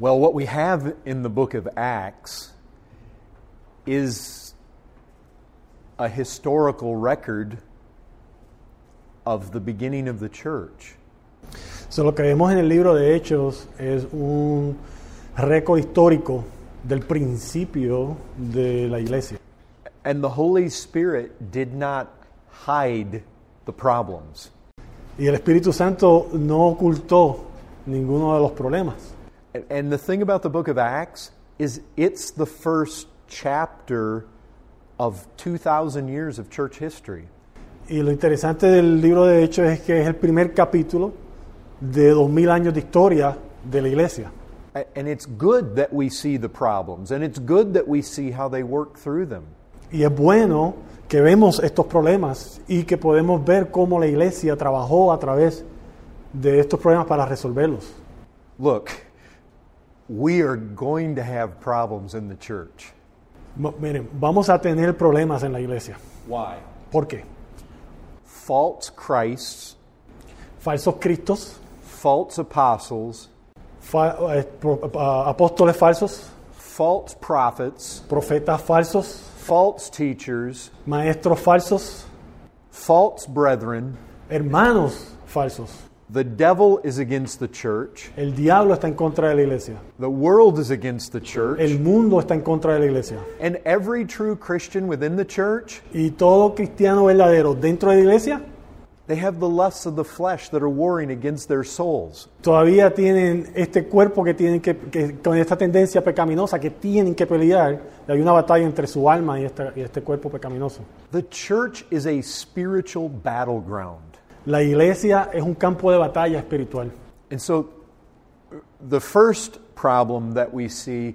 Well, what we have in the book of Acts is a historical record of the beginning of the church. So, lo que vemos en el libro de Hechos es un récord histórico del principio de la iglesia. And the Holy Spirit did not hide the problems. Y el Espíritu Santo no ocultó ninguno de los problemas. And- the thing about the book of Acts is it's the first chapter of 2,000 years of church history. Y lo interesante del libro de Hechos es que es el primer capítulo de dos mil años de historia de la iglesia. And it's good that we see the problems, and it's good that we see how they work through them. Y es bueno que vemos estos problemas y que podemos ver cómo la iglesia trabajó a través de estos problemas para resolverlos. Look, we are going to have problems in the church. M- Miren, vamos a tener problemas en la iglesia. Why? ¿Por qué? False Christs, Falsos cristos, false apostles, fa- eh, pro- ah, apóstoles falsos, false prophets, profetas falsos, false teachers, maestros falsos, false brethren. hermanos falsos. The devil is against the church. El diablo está en contra de la iglesia. The world is against the church. El mundo está en contra de la iglesia. And every true Christian within the church, Y todo cristiano verdadero dentro de la iglesia they have the lusts of the flesh that are warring against their souls. todavía tienen este cuerpo que tienen que, que- con esta tendencia pecaminosa que tienen que pelear. Y hay una batalla entre su alma y este, y este cuerpo pecaminoso. The church is a spiritual battleground. La iglesia es un campo de batalla espiritual. And so, the first problem that we see,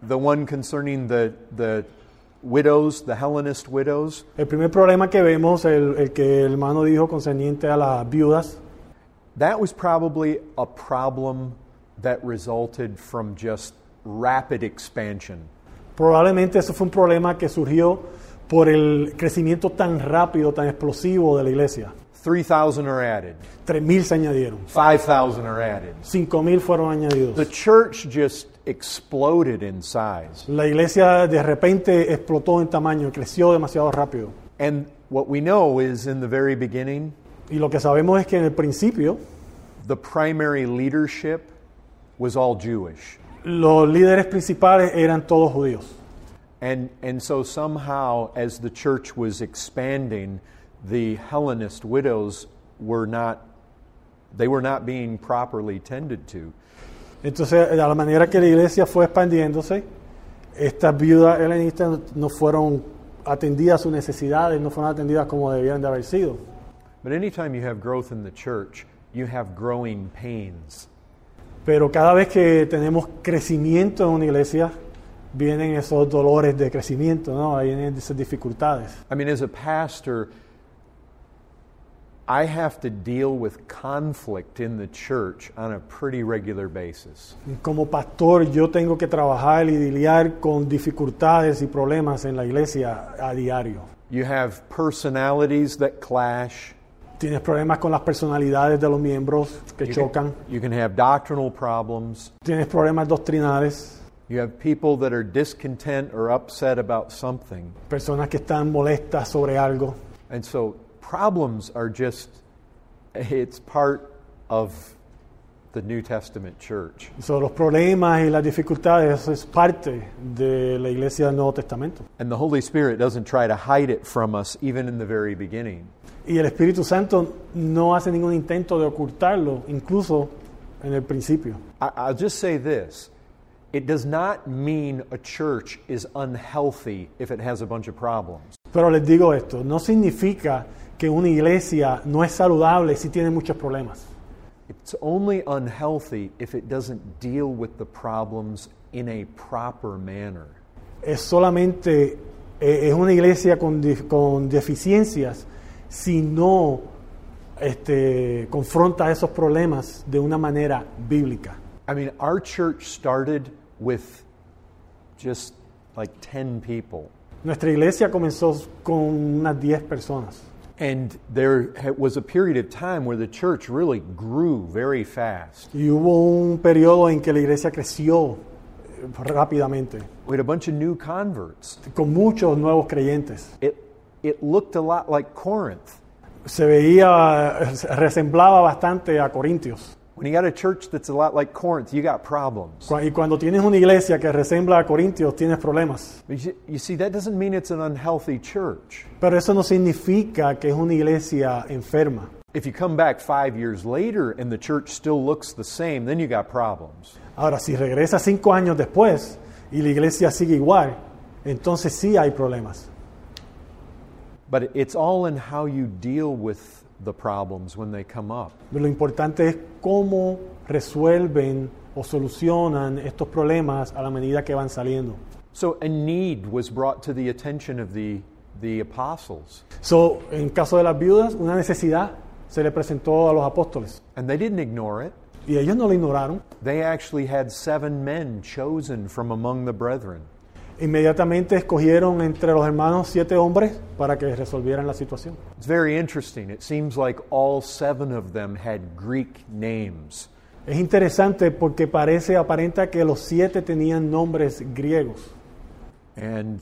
the one concerning the, the widows, the Hellenist widows, El primer problema que vemos, el, el que el hermano dijo concerniente a las viudas, that was probably a problem that resulted from just rapid expansion. probablemente eso fue un problema que surgió por el crecimiento tan rápido, tan explosivo de la iglesia. 3,000 are added, 3.000 se añadieron, 5,000 are added. 5.000 fueron añadidos. The church just exploded in size. La iglesia de repente explotó en tamaño, creció demasiado rápido. And what we know is in the very beginning, Y lo que sabemos es que en el principio the primary leadership was all Jewish. los líderes principales eran todos judíos. And, and so somehow, as the church was expanding, the Hellenist widows were not, they were not being properly tended to. Entonces, a la manera que la iglesia fue expandiéndose, estas viudas helenistas no fueron atendidas sus necesidades, no fueron atendidas como debían de haber sido. But anytime you have growth in the church, you have growing pains. Pero cada vez que tenemos crecimiento en una iglesia, vienen esos dolores de crecimiento, ¿no? Vienen esas dificultades. I mean, as a pastor, I have to deal with conflict in the church on a pretty regular basis. Como pastor, yo tengo que trabajar y lidiar con dificultades y problemas en la iglesia a diario. You have personalities that clash. Tienes problemas con las personalidades de los miembros que You chocan. can, you can have doctrinal problems. Tienes problemas doctrinales, You have people that are discontent or upset about something. personas que están molestas sobre algo. And so problems are just, it's part of the New Testament church. So, los problemas y las dificultades, es parte de la iglesia del Nuevo Testamento. And the Holy Spirit doesn't try to hide it from us even in the very beginning. Y el Espíritu Santo no hace ningún intento de ocultarlo, incluso en el principio. I, I'll just say this. It does not mean a church is unhealthy if it has a bunch of problems. Pero les digo esto, no significa que una iglesia no es saludable si tiene muchos problemas. It's only unhealthy if it doesn't deal with the problems in a proper manner. Es solamente, eh, es una iglesia con, con deficiencias si no este, confronta esos problemas de una manera bíblica. I mean, our church started with just like 10 people. Nuestra iglesia comenzó con unas 10 personas. And there was a period of time where the church really grew very fast. Y hubo un periodo en que la iglesia creció rápidamente, We had a bunch of new converts. con muchos nuevos creyentes. It, it looked a lot like Corinth. Se veía, resemblaba bastante a Corintios. When you got a church that's a lot like Corinth, you got problems. Y cuando tienes una iglesia que resembla a Corintios, tienes problemas. But you, you see, that doesn't mean it's an unhealthy church. Pero eso no significa que es una iglesia enferma. If you come back five years later and the church still looks the same, then you got problems. Ahora, si regresa cinco años después y la iglesia sigue igual, entonces sí hay problemas. But it's all in how you deal with the problems when they come up. Lo importante es cómo resuelven o solucionan estos problemas a la medida que van saliendo. So a need was brought to the attention of the, the apostles, So, en caso de las viudas, una necesidad se le presentó a los apóstoles and they didn't ignore it. y ellos no lo ignoraron. They actually had seven men chosen from among the brethren. Inmediatamente escogieron entre los hermanos siete hombres para que resolvieran la situación. It's very interesting. It seems like all seven of them had Greek names. Es interesante porque parece, aparenta que los siete tenían nombres griegos. And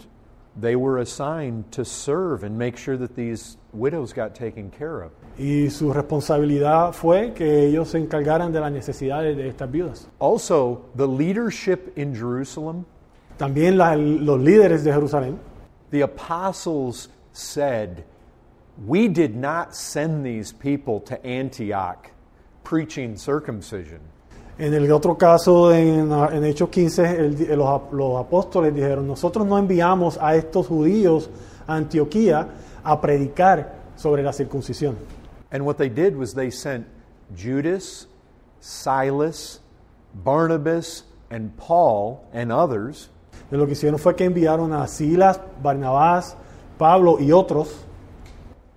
they were assigned to serve and make sure that these widows got taken care of. Y su responsabilidad fue que ellos se encargaran de las necesidades de estas viudas. Also, the leadership in Jerusalem, También la- los líderes de Jerusalén, the apostles said, We did not send these people to Antioch preaching circumcision. en el otro caso, en, en Hechos 15, el- los, ap- los apóstoles dijeron, nosotros no enviamos a estos judíos a Antioquía a predicar sobre la circuncisión. And what they did was they sent Judas, Silas, Barnabas, and Paul, and others De lo que hicieron fue que enviaron a Silas, Barnabás, Pablo y otros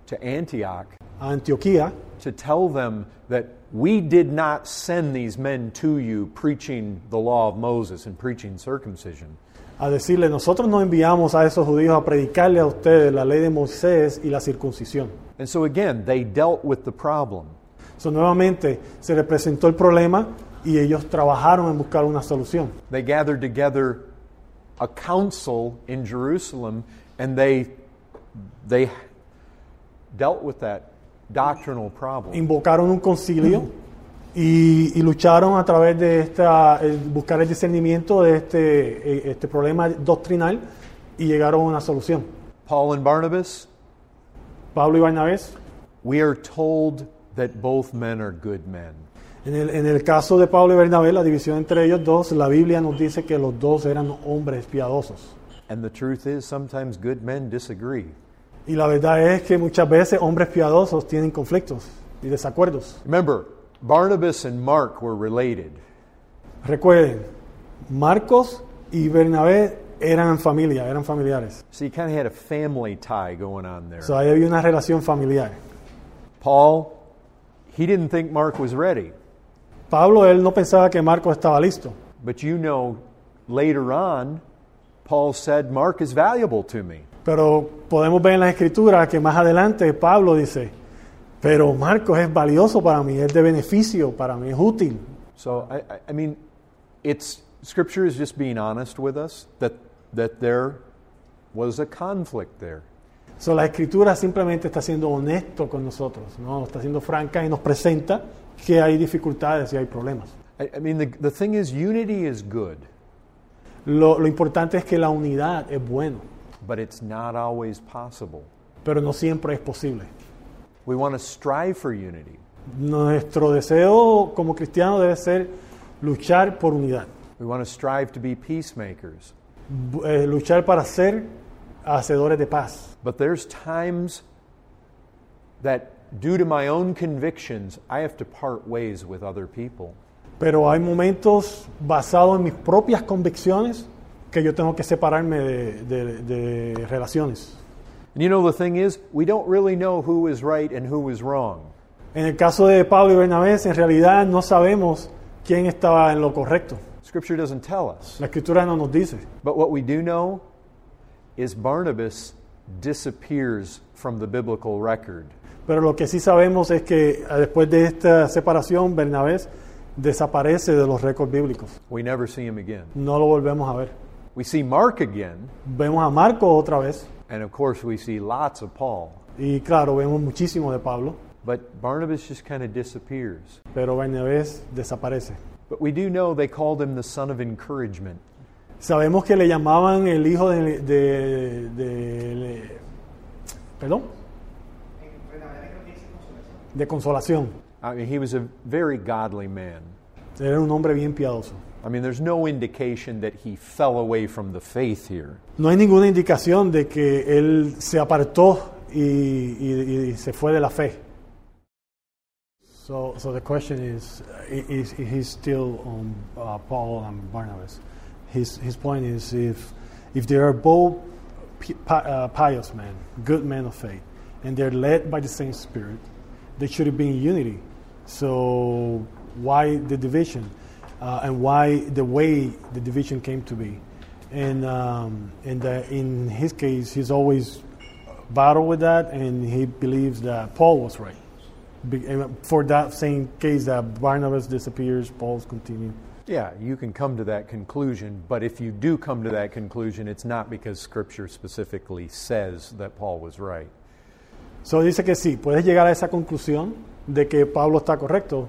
to Antioch a Antioquía to tell them that we did not send these men to you preaching the law of Moses and preaching circumcision. a decirle, nosotros no enviamos a esos judíos a predicarle a ustedes la ley de Moisés y la circuncisión. And so again, they dealt with the problem. So, nuevamente se le presentó el problema y ellos trabajaron en buscar una solución. They gathered together a council in Jerusalem and they they dealt with that doctrinal problem. Invocaron un concilio y, y lucharon a través de esta, el buscar el discernimiento de este, eh, este problema doctrinal y llegaron a una solución. Paul and Barnabas, Pablo y Barnabé, we are told that both men are good men. En el, en el caso de Pablo y Bernabé, la división entre ellos dos, la Biblia nos dice que los dos eran hombres piadosos. And the truth is sometimes good men disagree. Y la verdad es que muchas veces hombres piadosos tienen conflictos y desacuerdos. Remember, Barnabas and Mark were related. Recuerden, Marcos y Bernabé eran familia, eran familiares. So you kind of had a family tie going on there. O sea, ahí había una relación familiar. Paul, he didn't think Mark was ready. Pablo, él no pensaba que Marcos estaba listo. But you know, later on, Paul said, Mark is valuable to me. Pero podemos ver en las escrituras que más adelante Pablo dice, pero Marcos es valioso para mí, es de beneficio para mí, es útil. So, I, I- I mean, it's, Scripture is just being honest with us that, that there was a conflict there. So, la escritura simplemente está siendo honesto con nosotros, ¿no? está siendo franca y nos presenta que hay dificultades y hay problemas. I, I mean, the, the thing is, unity is good, Lo, lo importante es que la unidad es bueno, but it's not always possible. pero no siempre es posible. We want to strive for unity. Nuestro deseo como cristiano debe ser luchar por unidad, We want to strive to be peacemakers. bu- eh, luchar para ser hacedores de paz. But there's times that, due to my own convictions, I have to part ways with other people. Pero hay momentos basados en mis propias convicciones que yo tengo que separarme de, de- de relaciones. And you know, the thing is, we don't really know who is right and who is wrong. En el caso de Pablo y Bernabé, en realidad no sabemos quién estaba en lo correcto. Scripture doesn't tell us. La escritura no nos dice. But what we do know is Barnabas disappears from the biblical record. Pero lo que sí sabemos es que eh, después de esta separación, Bernabé desaparece de los récords bíblicos. We never see him again. No lo volvemos a ver. We see Mark again, Vemos a Marco otra vez and of course, we see lots of Paul. y claro, vemos muchísimo de Pablo, But Barnabas just kind of disappears. pero Bernabé desaparece. But we do know they called him the son of encouragement. Sabemos que le llamaban el hijo de, de- de- perdón, de consolación. I mean, he was a very godly man. Era un hombre bien piadoso. I mean, there's no indication that he fell away from the faith here. No hay ninguna indicación de que él se apartó y, y- y se fue de la fe. So, so the question is, is, is he still on uh, Paul and Barnabas? His, his point is, if, if they are both uh, pious men, good men of faith, and they're led by the same Spirit, they should be in unity. So why the division, uh, and why the way the division came to be? And um, and uh, in his case, he's always battled with that, and he believes that Paul was right. For that same case, that Barnabas disappears, Paul's continue. Yeah, you can come to that conclusion, but if you do come to that conclusion, it's not because Scripture specifically says that Paul was right. So dice que sí, puedes llegar a esa conclusión de que Pablo está correcto,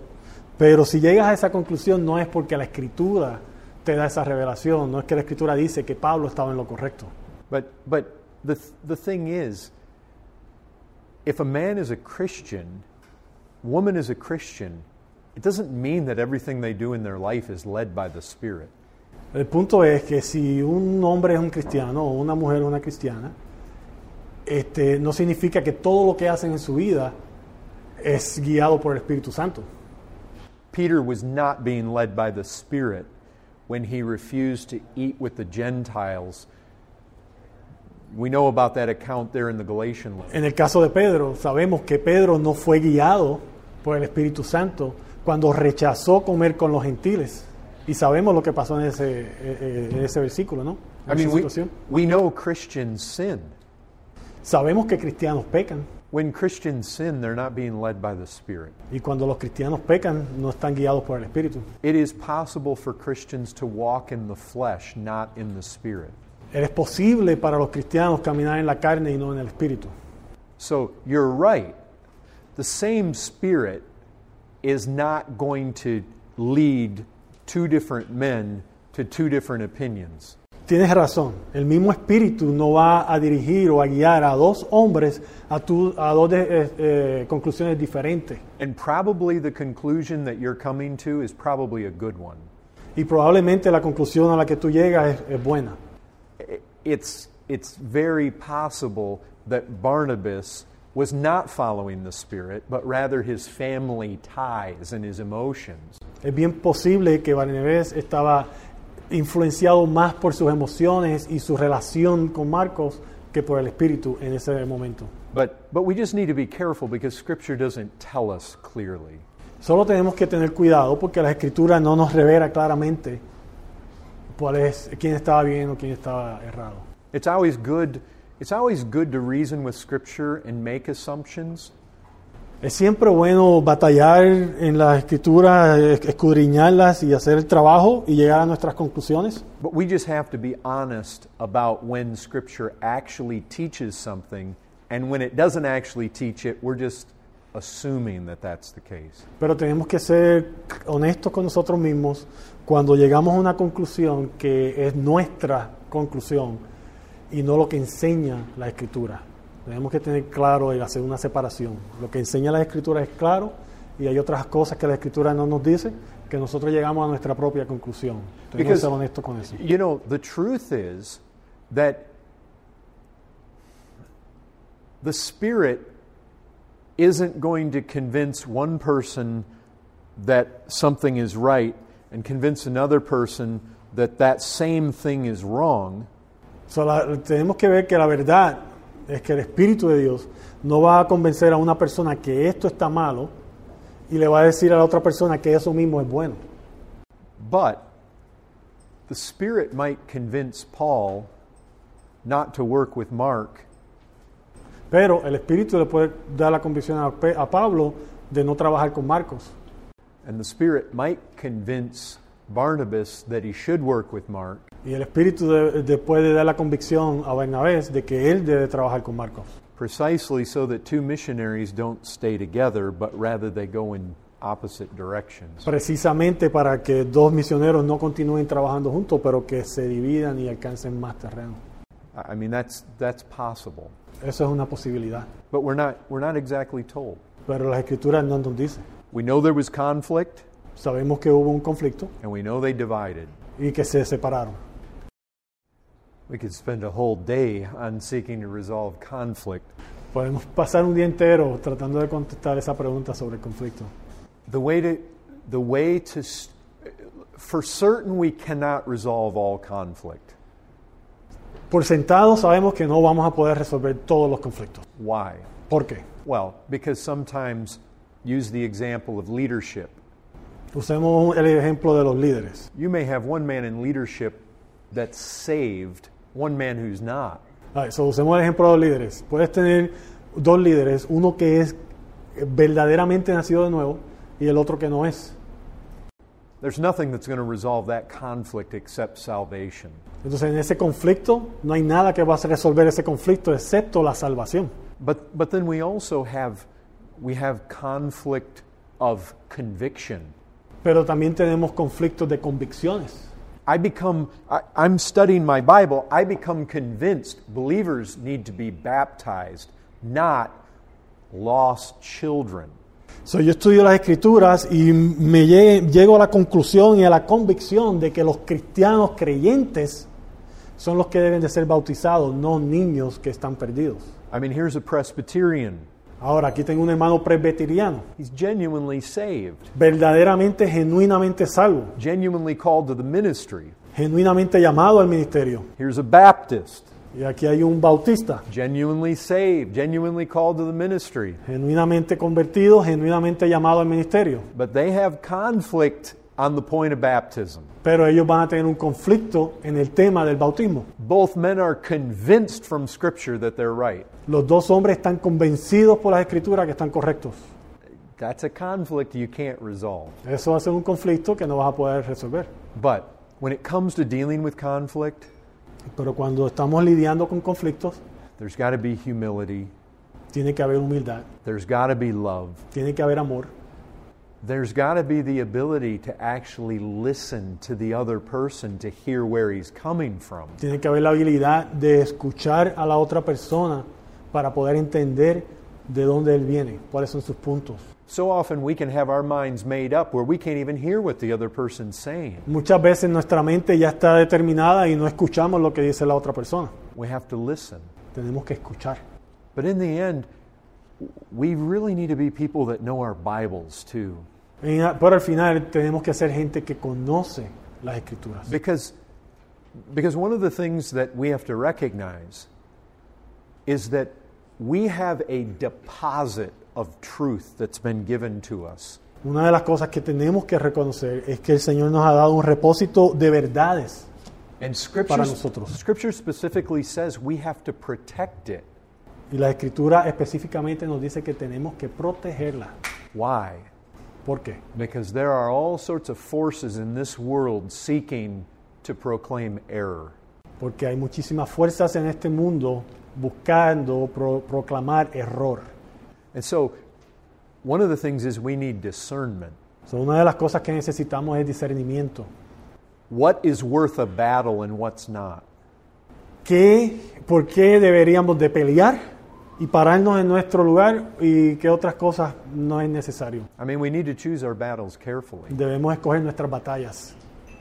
pero si llegas a esa conclusión no es porque la escritura te da esa revelación, no es que la escritura dice que Pablo estaba en lo correcto. But, but the, th- the thing is, if a man is a Christian, woman is a Christian, it doesn't mean that everything they do in their life is led by the Spirit. El punto es que si un hombre es un cristiano o una mujer es una cristiana, este, no significa que todo lo que hacen en su vida es guiado por el Espíritu Santo. Peter was not being led by the Spirit when he refused to eat with the Gentiles. We know about that account there in the Galatian. En el caso de Pedro, sabemos que Pedro no fue guiado por el Espíritu Santo cuando rechazó comer con los gentiles. Y sabemos lo que pasó en ese, eh, eh, en ese versículo, ¿no? En I mean, we, we know Christians sin. Sabemos que cristianos pecan. When Christians sin, they're not being led by the Spirit. Y cuando los cristianos pecan, no están guiados por el Espíritu. It is possible for Christians to walk in the flesh, not in the Spirit. Es posible para los cristianos caminar en la carne y no en el Espíritu. So you're right. The same Spirit is not going to lead two different men to two different opinions. Tienes razón, el mismo espíritu no va a dirigir o a guiar a dos hombres a, tu- a dos de- eh, eh, conclusiones diferentes. And probably the conclusion that you're coming to is probably a good one. Y probablemente la conclusión a la que tú llegas es, es buena. It's, it's very possible that Barnabas was not following the Spirit, but rather his family ties and his emotions. Es bien posible que Barnabés estaba influenciado más por sus emociones y su relación con Marcos que por el espíritu en ese momento. But, but we just need to be careful because Scripture doesn't tell us clearly. Solo tenemos que tener cuidado porque la escritura no nos revela claramente cuál es, quién estaba bien o quién estaba errado. It's always good, it's always good to reason with Scripture and make assumptions. Es siempre bueno batallar en la escritura, eh, escudriñarlas y hacer el trabajo y llegar a nuestras conclusiones. But we just have to be honest about when Scripture actually teaches something, and when it doesn't actually teach it, we're just assuming that that's the case. Pero tenemos que ser honestos con nosotros mismos cuando llegamos a una conclusión que es nuestra conclusión y no lo que enseña la escritura. Tenemos que tener claro y hacer una separación. Lo que enseña la escritura es claro y hay otras cosas que la escritura no nos dice que nosotros llegamos a nuestra propia conclusión. Tenemos que ser honestos con eso. You know, the truth is that the Spirit isn't going to convince one person that something is right and convince another person that that same thing is wrong. So, la- tenemos que ver que la verdad es que el Espíritu de Dios no va a convencer a una persona que esto está malo y le va a decir a la otra persona que eso mismo es bueno. But the Spirit might convince Paul not to work with Mark Pero el Espíritu le puede dar la convicción a, Pe- a Pablo de no trabajar con Marcos. And the Spirit might convince Barnabas that he should work with Mark, Y el Espíritu de- de- puede dar la convicción a Bernabé de que él debe trabajar con Marcos. precisely so that two missionaries don't stay together, but rather they go in opposite directions. Precisamente para que dos misioneros no continúen trabajando juntos, pero que se dividan y alcancen más terreno. I I mean, that's, that's possible. Eso es una posibilidad. But we're not, we're not exactly told. Pero las escrituras no nos dicen. We know there was conflict, Sabemos que hubo un conflicto and we know they divided. y que se separaron. We could spend a whole day on seeking to resolve conflict. Podemos pasar un día entero tratando de contestar esa pregunta sobre el conflicto. The way to, the way to, for certain, we cannot resolve all conflict. Por sentado sabemos que no vamos a poder resolver todos los conflictos. Why? ¿Por qué? Well, because sometimes, use the example of leadership. Usemos el ejemplo de los líderes. You may have one man in leadership that's saved, one man who's not. Ah, so, usemos el ejemplo de los líderes. Puedes tener dos líderes, uno que es verdaderamente nacido de nuevo y el otro que no es. There's nothing that's going to resolve that conflict except salvation. Entonces en ese conflicto no hay nada que va a resolver ese conflicto excepto la salvación. But, but then we also have, we have conflict of conviction. Pero también tenemos conflictos de convicciones. I become, I, I'm studying my Bible, I become convinced believers need to be baptized, not lost children. So, yo estudio las escrituras y me llegue- llego a la conclusión y a la convicción de que los cristianos creyentes son los que deben de ser bautizados, no niños que están perdidos. I mean, here's a Presbyterian. Ahora, aquí tengo un hermano presbiteriano, He's genuinely saved, verdaderamente, genuinamente salvo, genuinely called to the ministry. genuinamente llamado al ministerio. Here's a Baptist, Y aquí hay un bautista, genuinely saved, genuinely called to the ministry. genuinamente convertido, genuinamente llamado al ministerio. But they have conflict on the point of baptism. Pero ellos van a tener un conflicto en el tema del bautismo. Both men are convinced from Scripture that they're right. Los dos hombres están convencidos por las escrituras que están correctos. That's a conflict you can't resolve. Eso va a ser un conflicto que no vas a poder resolver. But when it comes to dealing with conflict, Pero cuando estamos lidiando con conflictos, there's got to be humility, tiene que haber humildad, there's got to be love, tiene que haber amor, there's got to be the ability to actually listen to the other person to hear where he's coming from. tiene que haber la habilidad de escuchar a la otra persona para poder entender de dónde él viene, cuáles son sus puntos. So often we can have our minds made up where we can't even hear what the other person's saying. Muchas veces nuestra mente ya está determinada y no escuchamos lo que dice la otra persona. We have to listen. Tenemos que escuchar. But in the end, we really need to be people that know our Bibles too. Pero al final tenemos que ser gente que conoce las escrituras. Because, because one of the things that we have to recognize is that we have a deposit of truth that's been given to us. Una de las cosas que tenemos que reconocer es que el Señor nos ha dado un repósito de verdades. And scripture, Para nosotros. scripture specifically says we have to protect it. Y la escritura específicamente nos dice que tenemos que protegerla. Why? ¿Por qué? Because there are all sorts of forces in this world seeking to proclaim error. Porque hay muchísimas fuerzas en este mundo buscando pro- proclamar error. And so, one of the things is we need discernment. So, una de las cosas que necesitamos es discernimiento. What is worth a battle and what's not? ¿Qué, ¿Por qué deberíamos de pelear y pararnos en nuestro lugar y qué otras cosas no es necesario? I mean, we need to choose our battles carefully. Debemos escoger nuestras batallas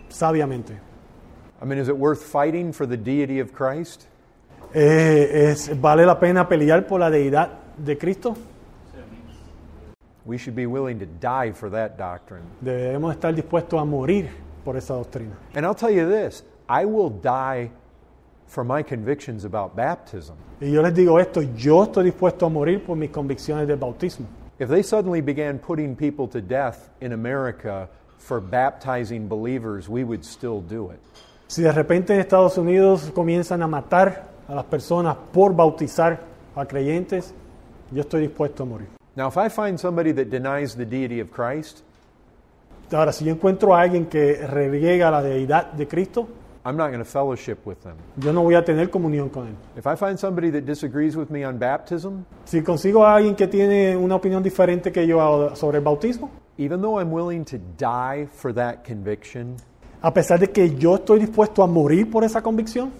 sabiamente. I mean, is it worth fighting for the deity of Christ? Eh, es- ¿Vale la pena pelear por la deidad de Cristo? We should be willing to die for that doctrine. Debemos estar dispuestos a morir por esa doctrina. And I'll tell you this I will die for my convictions about baptism. Y yo les digo esto, yo estoy dispuesto a morir por mis convicciones del bautismo. If they suddenly began putting people to death in America for baptizing believers, we would still do it. Si de repente en Estados Unidos comienzan a matar a las personas por bautizar a creyentes, yo estoy dispuesto a morir. Now, if I find somebody that denies the deity of Christ, Ahora, si yo encuentro a alguien que reniega la deidad de Cristo, I'm not going to fellowship with them. yo no voy a tener comunión con él. If I find somebody that disagrees with me on baptism, Si consigo a alguien que tiene una opinión diferente que yo sobre el bautismo, even though I'm willing to die for that conviction, a pesar de que yo estoy dispuesto a morir por esa convicción,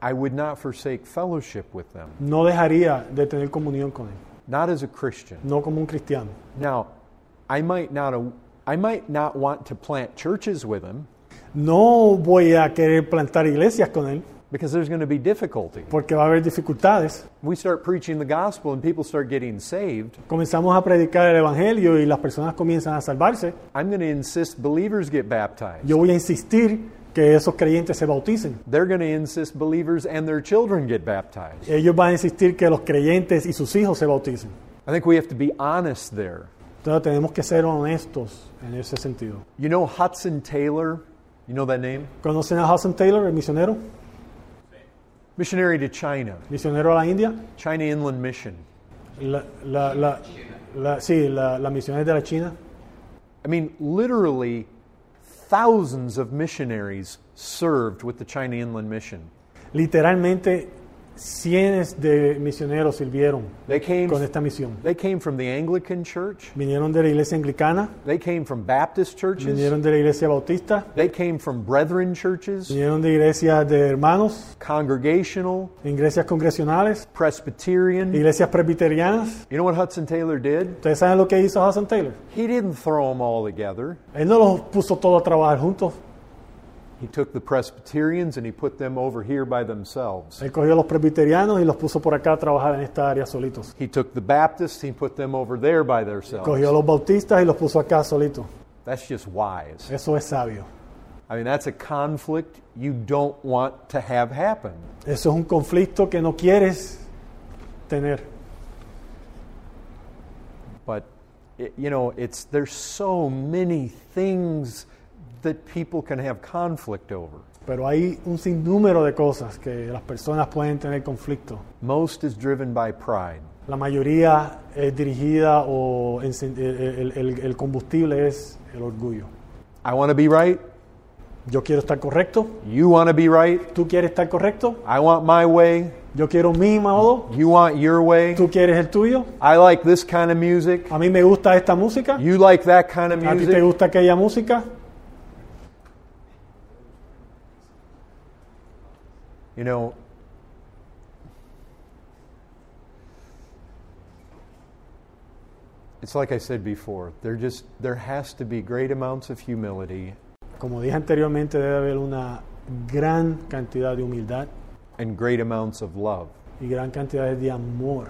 I would not forsake fellowship with them, no dejaría de tener comunión con él, not as a Christian. no como un cristiano. Now, I might not I might not want to plant churches with him No voy a querer plantar iglesias con él, because there's going to be difficulty. porque va a haber dificultades. We start preaching the gospel and people start getting saved. Comenzamos a predicar el Evangelio y las personas comienzan a salvarse. I'm going to insist believers get baptized. Yo voy a insistir que esos creyentes se bauticen. They're going to insist believers and their children get baptized. Ellos van a insistir que los creyentes y sus hijos se bauticen. I think we have to be honest there. Entonces tenemos que ser honestos en ese sentido. You know Hudson Taylor? You know that name? ¿Conocen a Hudson Taylor, el misionero? Missionary to China, Misionero a la India. China Inland Mission. La, la, la, la- sí, la, la misiones de la China. I mean, literally, thousands of missionaries served with the China Inland Mission. Literalmente, cientos de misioneros sirvieron They came, con esta misión. they came from the Anglican Church, Vinieron de la iglesia anglicana, they came from Baptist churches, vinieron de la iglesia bautista, they came from Brethren churches, vinieron de iglesias de hermanos, Congregational, iglesias congregacionales, Presbyterian. iglesias presbiterianas. You know what Hudson Taylor did? ¿Ustedes saben lo que hizo Hudson Taylor? He didn't throw them all together. Él no los puso todos a trabajar juntos. He took the Presbyterians and he put them over here by themselves. Él cogió a los presbiterianos y los puso por acá a trabajar en esta área solitos. He took the Baptists, he put them over there by themselves. Cogió a los bautistas y los puso acá solitos. That's just wise. Eso es sabio. I mean, that's a conflict you don't want to have happen. Eso es un conflicto que no quieres tener. But you know, it's there's so many things that people can have conflict over. Pero hay un sinnúmero de cosas que las personas pueden tener conflicto. Most is driven by pride. La mayoría es dirigida o encen- el, el- el combustible es el orgullo. I want to be right. Yo quiero estar correcto, You want to be right. tú quieres estar correcto, I want my way. yo quiero mi modo, You want your way. tú quieres el tuyo. I like this kind of music. A mí me gusta esta música, You like that kind of a ti te music. gusta aquella música. You know, it's like I said before. There just there has to be great amounts of humility Como dije anteriormente, debe haber una gran cantidad de humildad and great amounts of love. y gran cantidad de amor.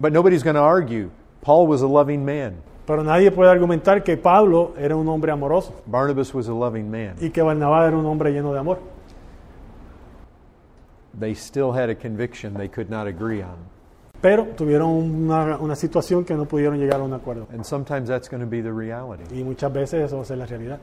But nobody's going to argue. Paul was a loving man. Pero nadie puede argumentar que Pablo era un hombre amoroso Barnabas was a loving man. y que Barnabás era un hombre lleno de amor. They still had a conviction they could not agree on. Pero tuvieron una, una situación que no pudieron llegar a un acuerdo. And sometimes that's going to be the reality. Y muchas veces eso va a ser la realidad.